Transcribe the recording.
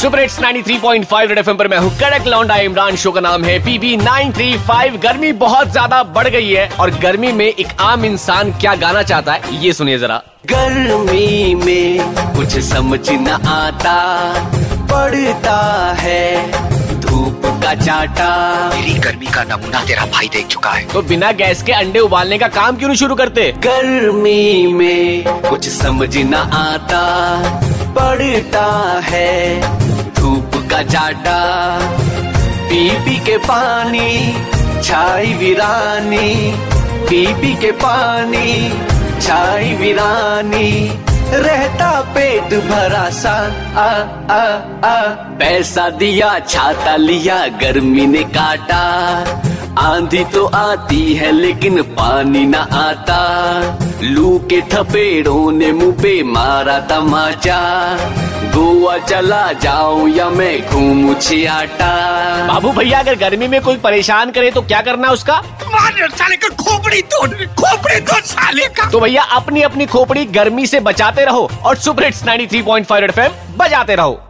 Super hits 93.5 red FM पर मैं हूँ कड़क लौंडा इमरान शो का नाम है पीबी 935 गर्मी बहुत ज़्यादा बढ़ गई है और गर्मी में एक आम इंसान क्या गाना चाहता है ये सुनिए जरा। गर्मी में कुछ समझ न आता पड़ता है धूप का चाटा। मेरी गर्मी का नमूना तेरा भाई देख चुका है। तो बिना गैस के अंडे उबालने का काम क्यों नहीं शुरू करते? गर्मी में कुछ समझ न आता पड़ता है चाटा पी पी के पानी, छाई वीरानी पी पी के पानी, छाई वीरानी, रहता पेट भरा सा, आ आ आ। पैसा दिया, छाता लिया, गर्मी ने काटा। आंधी तो आती है, लेकिन पानी ना आता। लू के थपेड़ों ने मुँह पे मारा तमाचा। गोवा चला जाऊँ या मैं घूमू छियाटा बाबू भैया अगर गर्मी में कोई परेशान करे तो क्या करना है उसका साले का खोपड़ी तोड़ खोपड़ी तोड़ साले का। तो भैया अपनी अपनी खोपड़ी गर्मी से बचाते रहो और सुपर हिट्स 93.5 रेड एफएम बजाते रहो।